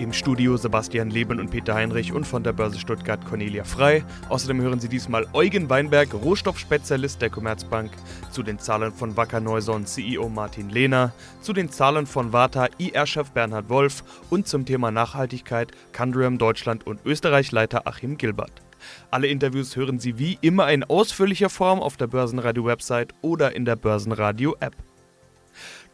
Im Studio Sebastian Leben und Peter Heinrich und von der Börse Stuttgart Cornelia Frei. Außerdem hören Sie diesmal Eugen Weinberg, Rohstoffspezialist der Commerzbank, zu den Zahlen von Wacker Neuson CEO Martin Lehner, zu den Zahlen von Warta IR-Chef Bernhard Wolf und zum Thema Nachhaltigkeit Candriam Deutschland und Österreich-Leiter Achim Gilbert. Alle Interviews hören Sie wie immer in ausführlicher Form auf der Börsenradio-Website oder in der Börsenradio-App.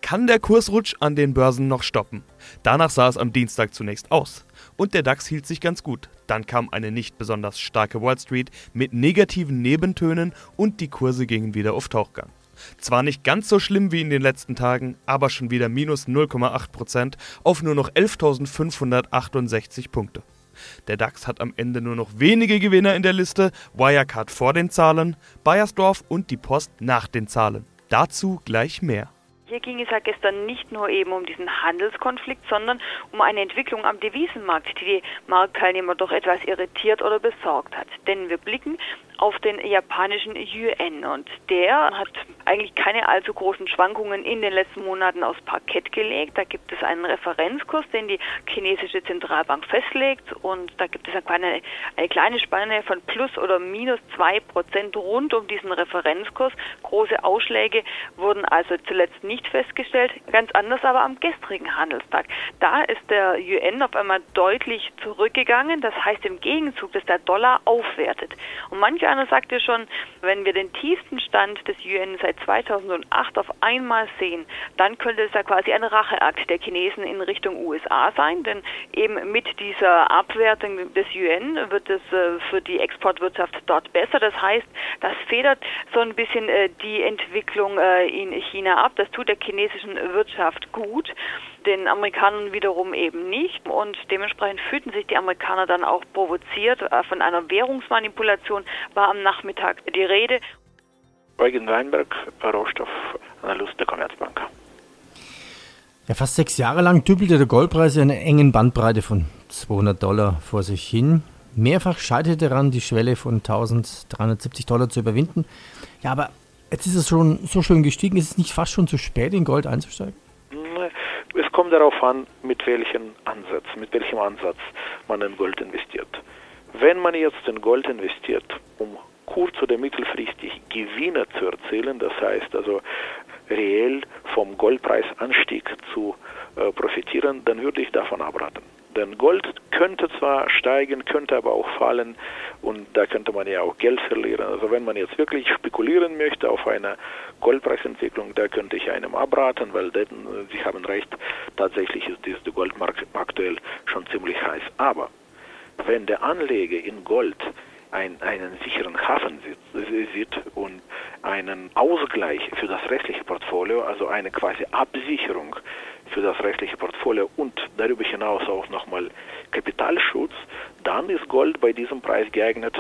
Kann der Kursrutsch an den Börsen noch stoppen? Danach sah es am Dienstag zunächst aus. Und der DAX hielt sich ganz gut. Dann kam eine nicht besonders starke Wall Street mit negativen Nebentönen und die Kurse gingen wieder auf Tauchgang. Zwar nicht ganz so schlimm wie in den letzten Tagen, aber schon wieder minus 0,8% auf nur noch 11.568 Punkte. Der DAX hat am Ende nur noch wenige Gewinner in der Liste, Wirecard vor den Zahlen, Bayersdorf und die Post nach den Zahlen. Dazu gleich mehr. Hier ging es ja gestern nicht nur eben um diesen Handelskonflikt, sondern um eine Entwicklung am Devisenmarkt, die die Marktteilnehmer doch etwas irritiert oder besorgt hat. Denn wir blicken auf den japanischen Yuan und der hat eigentlich keine allzu großen Schwankungen in den letzten Monaten aufs Parkett gelegt. Da gibt es einen Referenzkurs, den die chinesische Zentralbank festlegt und da gibt es eine, eine kleine Spanne von plus oder minus zwei Prozent rund um diesen Referenzkurs. Große Ausschläge wurden also zuletzt nicht festgestellt, ganz anders aber am gestrigen Handelstag. Da ist der Yuan auf einmal deutlich zurückgegangen, das heißt im Gegenzug, dass der Dollar aufwertet. Und manche einer sagte schon, wenn wir den tiefsten Stand des UN seit 2008 auf einmal sehen, dann könnte es ja quasi ein Racheakt der Chinesen in Richtung USA sein, denn eben mit dieser Abwertung des UN wird es äh, für die Exportwirtschaft dort besser. Das heißt, das federt so ein bisschen äh, die Entwicklung äh, in China ab. Das tut der chinesischen Wirtschaft gut den Amerikanern wiederum eben nicht. Und dementsprechend fühlten sich die Amerikaner dann auch provoziert. Äh, von einer Währungsmanipulation war am Nachmittag die Rede. Eugen Weinberg, Rohstoffanalyst der Commerzbank. Ja, fast sechs Jahre lang düppelte der Goldpreis in einer engen Bandbreite von 200 Dollar vor sich hin. Mehrfach scheiterte daran, die Schwelle von 1370 Dollar zu überwinden. Ja, aber jetzt ist es schon so schön gestiegen. Ist es nicht fast schon zu spät, in Gold einzusteigen? Es kommt darauf an, mit welchem Ansatz, mit welchem Ansatz man in Gold investiert. Wenn man jetzt in Gold investiert, um kurz- oder mittelfristig Gewinne zu erzielen, das heißt also reell vom Goldpreisanstieg zu äh, profitieren, dann würde ich davon abraten. Denn Gold könnte zwar steigen, könnte aber auch fallen und da könnte man ja auch Geld verlieren. Also wenn man jetzt wirklich spekulieren möchte auf eine Goldpreisentwicklung, da könnte ich einem abraten, weil denn, Sie haben recht, tatsächlich ist der Goldmarkt aktuell schon ziemlich heiß. Aber wenn der Anleger in Gold ein, einen sicheren Hafen sieht, sieht und einen Ausgleich für das restliche Portfolio, also eine quasi Absicherung für das restliche Portfolio und darüber hinaus auch nochmal Kapitalschutz, dann ist Gold bei diesem Preis geeignet,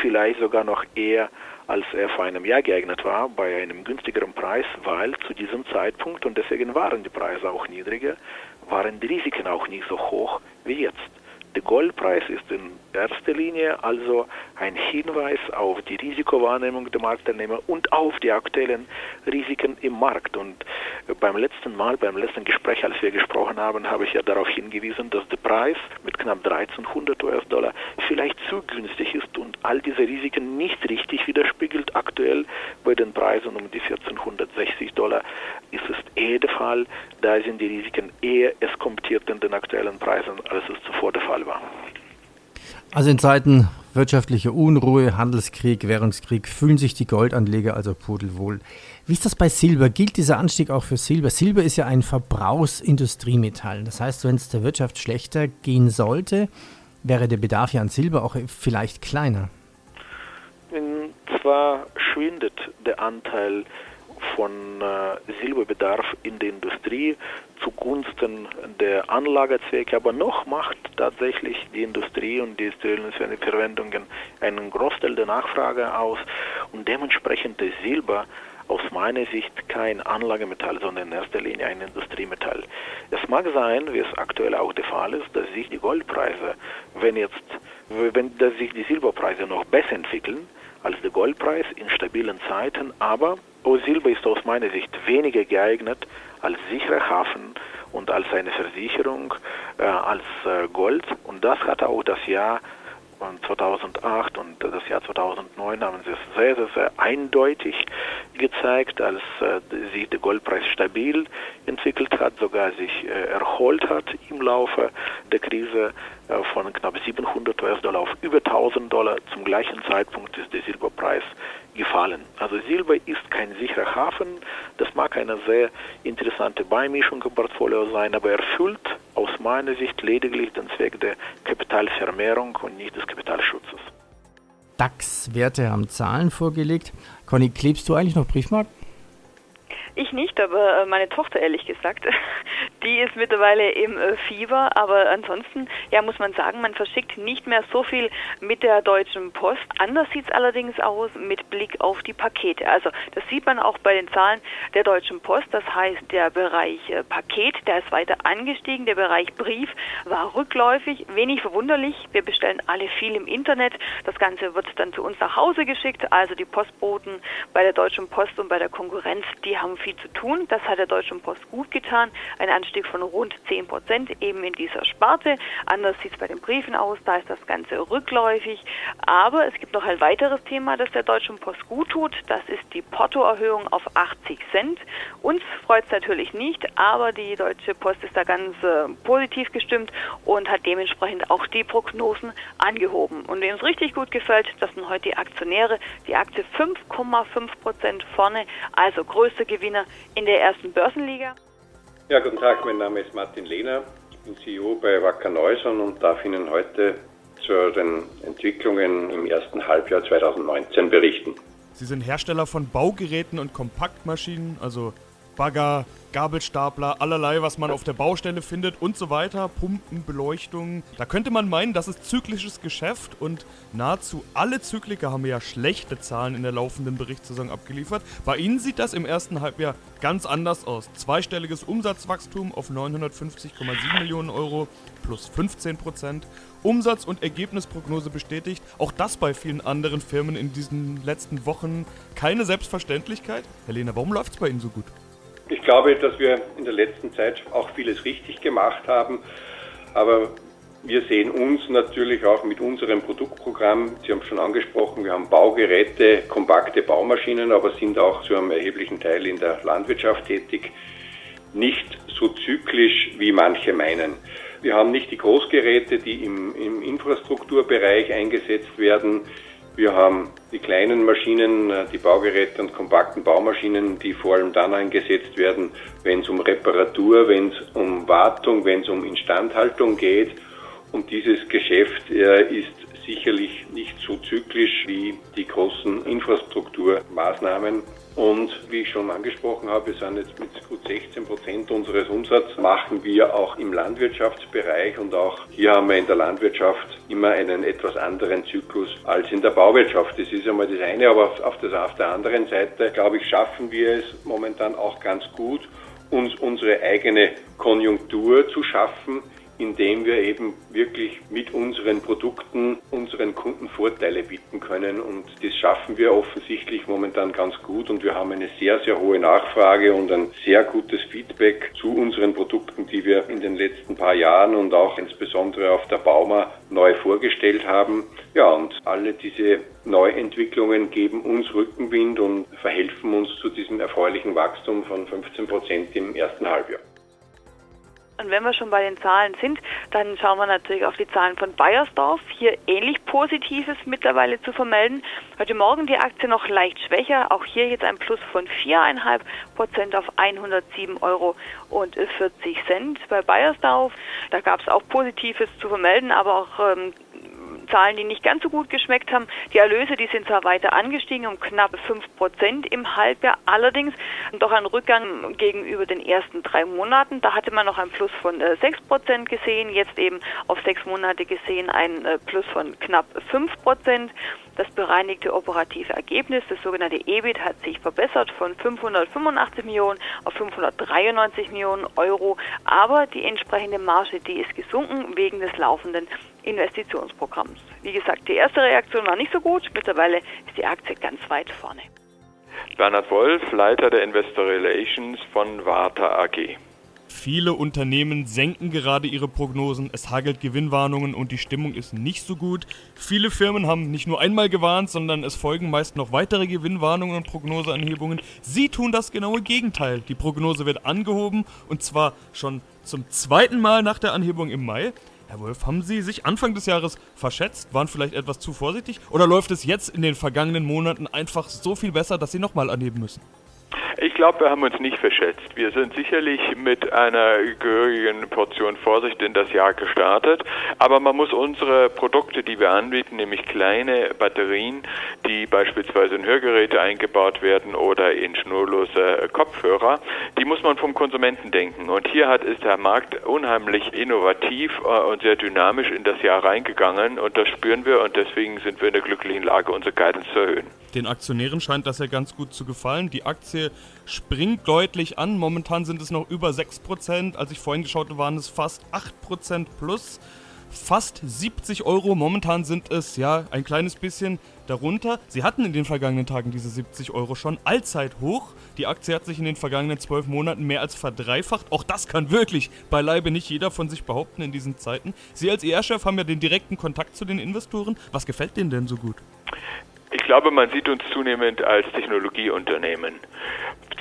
vielleicht sogar noch eher als er vor einem Jahr geeignet war, bei einem günstigeren Preis, weil zu diesem Zeitpunkt, und deswegen waren die Preise auch niedriger, waren die Risiken auch nicht so hoch wie jetzt. Der Goldpreis ist in erster Linie also ein Hinweis auf die Risikowahrnehmung der Marktteilnehmer und auf die aktuellen Risiken im Markt. Und beim letzten Mal, beim letzten Gespräch, als wir gesprochen haben, habe ich ja darauf hingewiesen, dass der Preis mit knapp 1300 US-Dollar vielleicht zu günstig ist und all diese Risiken nicht richtig widerspiegelt. Aktuell bei den Preisen um die 1460 Dollar ist es eher der Fall. Da sind die Risiken eher eskompiert in den aktuellen Preisen, als es zuvor der Fall war. Also in Zeiten wirtschaftlicher Unruhe, Handelskrieg, Währungskrieg fühlen sich die Goldanleger also pudelwohl. Wie ist das bei Silber? Gilt dieser Anstieg auch für Silber? Silber ist ja ein Verbrauchsindustriemetall. Das heißt, wenn es der Wirtschaft schlechter gehen sollte, wäre der Bedarf ja an Silber auch vielleicht kleiner. Und zwar schwindet der Anteil von äh, Silberbedarf in der Industrie zugunsten der Anlagezwecke, aber noch macht tatsächlich die Industrie und die industriellen Verwendungen einen Großteil der Nachfrage aus. Und dementsprechend ist Silber aus meiner Sicht kein Anlagemetall, sondern in erster Linie ein Industriemetall. Es mag sein, wie es aktuell auch der Fall ist, dass sich die Goldpreise, wenn jetzt, wenn dass sich die Silberpreise noch besser entwickeln als der Goldpreis in stabilen Zeiten, aber Silber ist aus meiner Sicht weniger geeignet als sicherer Hafen und als eine Versicherung äh, als äh, Gold. Und das hat auch das Jahr 2008 und das Jahr 2009 haben sie es sehr, sehr, sehr eindeutig gezeigt, als äh, sich der Goldpreis stabil entwickelt hat, sogar sich äh, erholt hat im Laufe der Krise äh, von knapp 700 US-Dollar auf über 1000 Dollar. Zum gleichen Zeitpunkt ist der Silberpreis gefallen. Also Silber ist kein sicherer Hafen. Das mag eine sehr interessante Beimischung im Portfolio sein, aber erfüllt aus meiner Sicht lediglich den Zweck der Kapitalvermehrung und nicht des Kapitalschutzes. DAX-Werte haben Zahlen vorgelegt. Conny, klebst du eigentlich noch Briefmarken? Ich nicht, aber äh, meine Tochter ehrlich gesagt. Die ist mittlerweile im äh, Fieber, aber ansonsten, ja, muss man sagen, man verschickt nicht mehr so viel mit der Deutschen Post. Anders sieht es allerdings aus mit Blick auf die Pakete. Also das sieht man auch bei den Zahlen der Deutschen Post. Das heißt, der Bereich äh, Paket, der ist weiter angestiegen. Der Bereich Brief war rückläufig. Wenig verwunderlich. Wir bestellen alle viel im Internet. Das Ganze wird dann zu uns nach Hause geschickt. Also die Postboten bei der Deutschen Post und bei der Konkurrenz, die haben viel zu tun. Das hat der Deutschen Post gut getan. Ein Anstieg von rund 10 Prozent eben in dieser Sparte. Anders sieht es bei den Briefen aus. Da ist das Ganze rückläufig. Aber es gibt noch ein weiteres Thema, das der Deutschen Post gut tut. Das ist die Portoerhöhung auf 80 Cent. Uns freut es natürlich nicht, aber die Deutsche Post ist da ganz äh, positiv gestimmt und hat dementsprechend auch die Prognosen angehoben. Und wem es richtig gut gefällt, das sind heute die Aktionäre. Die Aktie 5,5 Prozent vorne, also größter Gewinner Gewinner in der ersten Börsenliga. Ja, guten Tag, mein Name ist Martin Lehner. Ich bin CEO bei Wacker Neuson und darf Ihnen heute zu den Entwicklungen im ersten Halbjahr 2019 berichten. Sie sind Hersteller von Baugeräten und Kompaktmaschinen, also Bagger, Gabelstapler, allerlei, was man auf der Baustelle findet und so weiter, Pumpen, Beleuchtung. Da könnte man meinen, das ist zyklisches Geschäft und nahezu alle Zykliker haben ja schlechte Zahlen in der laufenden Berichtssaison abgeliefert. Bei Ihnen sieht das im ersten Halbjahr ganz anders aus. Zweistelliges Umsatzwachstum auf 950,7 Millionen Euro plus 15 Prozent. Umsatz- und Ergebnisprognose bestätigt. Auch das bei vielen anderen Firmen in diesen letzten Wochen keine Selbstverständlichkeit. Helena, warum läuft es bei Ihnen so gut? Ich glaube, dass wir in der letzten Zeit auch vieles richtig gemacht haben, aber wir sehen uns natürlich auch mit unserem Produktprogramm, Sie haben es schon angesprochen, wir haben Baugeräte, kompakte Baumaschinen, aber sind auch zu einem erheblichen Teil in der Landwirtschaft tätig, nicht so zyklisch, wie manche meinen. Wir haben nicht die Großgeräte, die im, im Infrastrukturbereich eingesetzt werden. Wir haben die kleinen Maschinen, äh, die Baugeräte und kompakten Baumaschinen, die vor allem dann eingesetzt werden, wenn es um Reparatur, wenn es um Wartung, wenn es um Instandhaltung geht. Und dieses Geschäft äh, ist sicherlich nicht so zyklisch wie die großen Infrastrukturmaßnahmen. Und wie ich schon angesprochen habe, wir sind jetzt mit gut 16 Prozent unseres Umsatzes machen wir auch im Landwirtschaftsbereich und auch hier haben wir in der Landwirtschaft immer einen etwas anderen Zyklus als in der Bauwirtschaft. Das ist einmal das eine, aber auf, das, auf der anderen Seite, glaube ich, schaffen wir es momentan auch ganz gut, uns unsere eigene Konjunktur zu schaffen, indem wir eben wirklich mit unseren Produkten unseren Kunden Vorteile bieten können. Und das schaffen wir offensichtlich momentan ganz gut. Und wir haben eine sehr, sehr hohe Nachfrage und ein sehr gutes Feedback zu unseren Produkten, die wir in den letzten paar Jahren und auch insbesondere auf der Bauma neu vorgestellt haben. Ja, und alle diese Neuentwicklungen geben uns Rückenwind und verhelfen uns zu diesem erfreulichen Wachstum von 15 Prozent im ersten Halbjahr. Und wenn wir schon bei den Zahlen sind, dann schauen wir natürlich auf die Zahlen von Bayersdorf. Hier ähnlich Positives mittlerweile zu vermelden. Heute Morgen die Aktie noch leicht schwächer. Auch hier jetzt ein Plus von 4,5 Prozent auf 107 Euro und 40 Cent bei Bayersdorf. Da gab es auch Positives zu vermelden, aber auch ähm, Zahlen, die nicht ganz so gut geschmeckt haben. Die Erlöse, die sind zwar weiter angestiegen um knapp 5 Prozent im Halbjahr, allerdings doch ein Rückgang gegenüber den ersten drei Monaten. Da hatte man noch ein Plus von äh, 6 Prozent gesehen, jetzt eben auf sechs Monate gesehen ein äh, Plus von knapp 5 Prozent. Das bereinigte operative Ergebnis, das sogenannte EBIT, hat sich verbessert von 585 Millionen auf 593 Millionen Euro. Aber die entsprechende Marge, die ist gesunken wegen des laufenden Investitionsprogramms. Wie gesagt, die erste Reaktion war nicht so gut. Mittlerweile ist die Aktie ganz weit vorne. Bernhard Wolf, Leiter der Investor Relations von Warta AG. Viele Unternehmen senken gerade ihre Prognosen, es hagelt Gewinnwarnungen und die Stimmung ist nicht so gut. Viele Firmen haben nicht nur einmal gewarnt, sondern es folgen meist noch weitere Gewinnwarnungen und Prognoseanhebungen. Sie tun das genaue Gegenteil. Die Prognose wird angehoben und zwar schon zum zweiten Mal nach der Anhebung im Mai. Herr Wolf, haben Sie sich Anfang des Jahres verschätzt, waren vielleicht etwas zu vorsichtig oder läuft es jetzt in den vergangenen Monaten einfach so viel besser, dass Sie nochmal anheben müssen? Ich glaube, wir haben uns nicht verschätzt. Wir sind sicherlich mit einer gehörigen Portion Vorsicht in das Jahr gestartet, aber man muss unsere Produkte, die wir anbieten, nämlich kleine Batterien, die beispielsweise in Hörgeräte eingebaut werden oder in schnurlose Kopfhörer, die muss man vom Konsumenten denken. Und hier hat ist der Markt unheimlich innovativ äh, und sehr dynamisch in das Jahr reingegangen und das spüren wir und deswegen sind wir in der glücklichen Lage, unsere Guidance zu erhöhen. Den Aktionären scheint das ja ganz gut zu gefallen. Die Aktie springt deutlich an. Momentan sind es noch über 6%. Als ich vorhin geschaut habe, waren es fast 8% plus. Fast 70 Euro. Momentan sind es ja ein kleines bisschen darunter. Sie hatten in den vergangenen Tagen diese 70 Euro schon allzeit hoch. Die Aktie hat sich in den vergangenen zwölf Monaten mehr als verdreifacht. Auch das kann wirklich beileibe nicht jeder von sich behaupten in diesen Zeiten. Sie als ER-Chef haben ja den direkten Kontakt zu den Investoren. Was gefällt denen denn so gut? Ich glaube, man sieht uns zunehmend als Technologieunternehmen.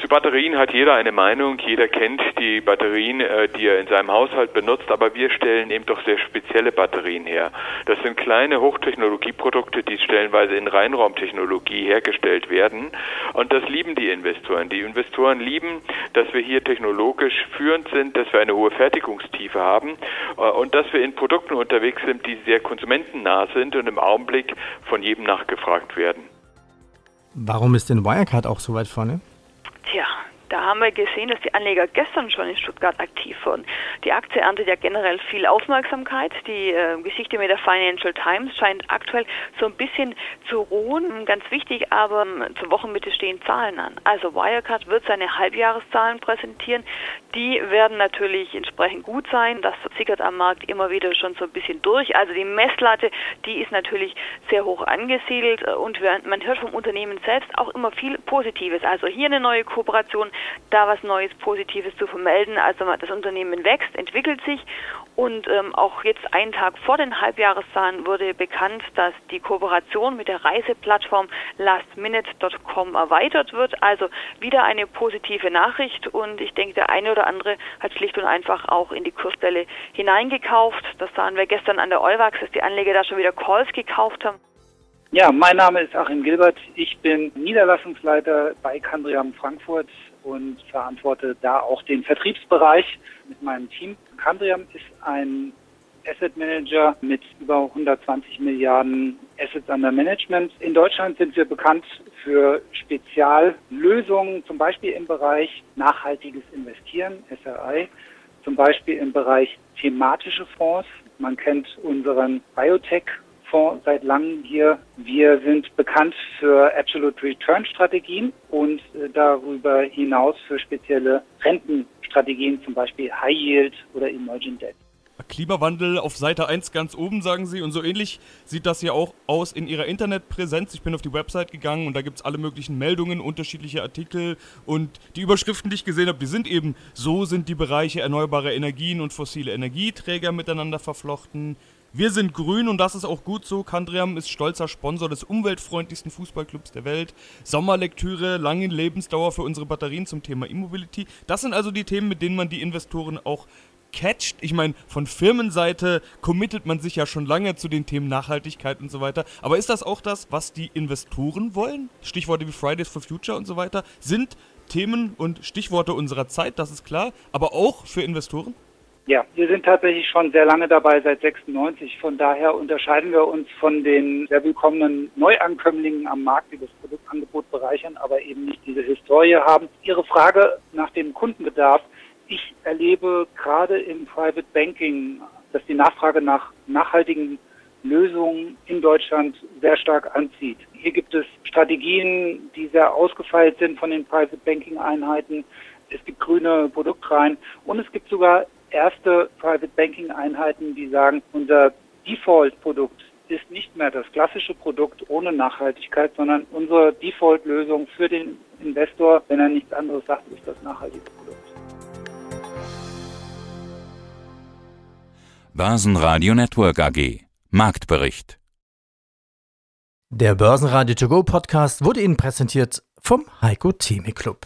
Zu Batterien hat jeder eine Meinung, jeder kennt die Batterien, äh, die er in seinem Haushalt benutzt, aber wir stellen eben doch sehr spezielle Batterien her. Das sind kleine Hochtechnologieprodukte, die stellenweise in Reinraumtechnologie hergestellt werden und das lieben die Investoren. Die Investoren lieben, dass wir hier technologisch führend sind, dass wir eine hohe Fertigungstiefe haben äh, und dass wir in Produkten unterwegs sind, die sehr konsumentennah sind und im Augenblick von jedem nachgefragt werden. Warum ist denn Wirecard auch so weit vorne? Da haben wir gesehen, dass die Anleger gestern schon in Stuttgart aktiv wurden. Die Aktie erntet ja generell viel Aufmerksamkeit. Die äh, Geschichte mit der Financial Times scheint aktuell so ein bisschen zu ruhen. Ganz wichtig, aber ähm, zur Wochenmitte stehen Zahlen an. Also Wirecard wird seine Halbjahreszahlen präsentieren. Die werden natürlich entsprechend gut sein. Das sickert am Markt immer wieder schon so ein bisschen durch. Also die Messlatte, die ist natürlich sehr hoch angesiedelt und man hört vom Unternehmen selbst auch immer viel Positives. Also hier eine neue Kooperation da was Neues, Positives zu vermelden. Also das Unternehmen wächst, entwickelt sich und ähm, auch jetzt einen Tag vor den Halbjahreszahlen wurde bekannt, dass die Kooperation mit der Reiseplattform lastminute.com erweitert wird. Also wieder eine positive Nachricht und ich denke, der eine oder andere hat schlicht und einfach auch in die Kursstelle hineingekauft. Das sahen wir gestern an der Euwax, dass die Anleger da schon wieder Calls gekauft haben. Ja, mein Name ist Achim Gilbert. Ich bin Niederlassungsleiter bei Candriam Frankfurt und verantworte da auch den Vertriebsbereich mit meinem Team. Candriam ist ein Asset Manager mit über 120 Milliarden Assets under Management. In Deutschland sind wir bekannt für Speziallösungen, zum Beispiel im Bereich nachhaltiges Investieren, SRI, zum Beispiel im Bereich thematische Fonds. Man kennt unseren Biotech Fonds seit langem hier. Wir sind bekannt für Absolute Return Strategien und äh, darüber hinaus für spezielle Rentenstrategien, zum Beispiel High Yield oder Emerging Debt. Klimawandel auf Seite 1 ganz oben, sagen Sie. Und so ähnlich sieht das ja auch aus in Ihrer Internetpräsenz. Ich bin auf die Website gegangen und da gibt es alle möglichen Meldungen, unterschiedliche Artikel. Und die Überschriften, die ich gesehen habe, die sind eben, so sind die Bereiche erneuerbare Energien und fossile Energieträger miteinander verflochten. Wir sind grün und das ist auch gut so. Kandriam ist stolzer Sponsor des umweltfreundlichsten Fußballclubs der Welt. Sommerlektüre, lange Lebensdauer für unsere Batterien zum Thema E-Mobility. Das sind also die Themen, mit denen man die Investoren auch catcht. Ich meine, von Firmenseite committet man sich ja schon lange zu den Themen Nachhaltigkeit und so weiter. Aber ist das auch das, was die Investoren wollen? Stichworte wie Fridays for Future und so weiter sind Themen und Stichworte unserer Zeit, das ist klar, aber auch für Investoren? Ja, wir sind tatsächlich schon sehr lange dabei, seit 96. Von daher unterscheiden wir uns von den sehr willkommenen Neuankömmlingen am Markt, die das Produktangebot bereichern, aber eben nicht diese Historie haben. Ihre Frage nach dem Kundenbedarf. Ich erlebe gerade im Private Banking, dass die Nachfrage nach nachhaltigen Lösungen in Deutschland sehr stark anzieht. Hier gibt es Strategien, die sehr ausgefeilt sind von den Private Banking Einheiten. Es gibt grüne Produktreihen und es gibt sogar erste Private Banking Einheiten, die sagen, unser Default-Produkt ist nicht mehr das klassische Produkt ohne Nachhaltigkeit, sondern unsere Default-Lösung für den Investor, wenn er nichts anderes sagt, ist das nachhaltige Produkt. Börsenradio Network AG Marktbericht Der Börsenradio To Go Podcast wurde Ihnen präsentiert vom Heiko Theme Club.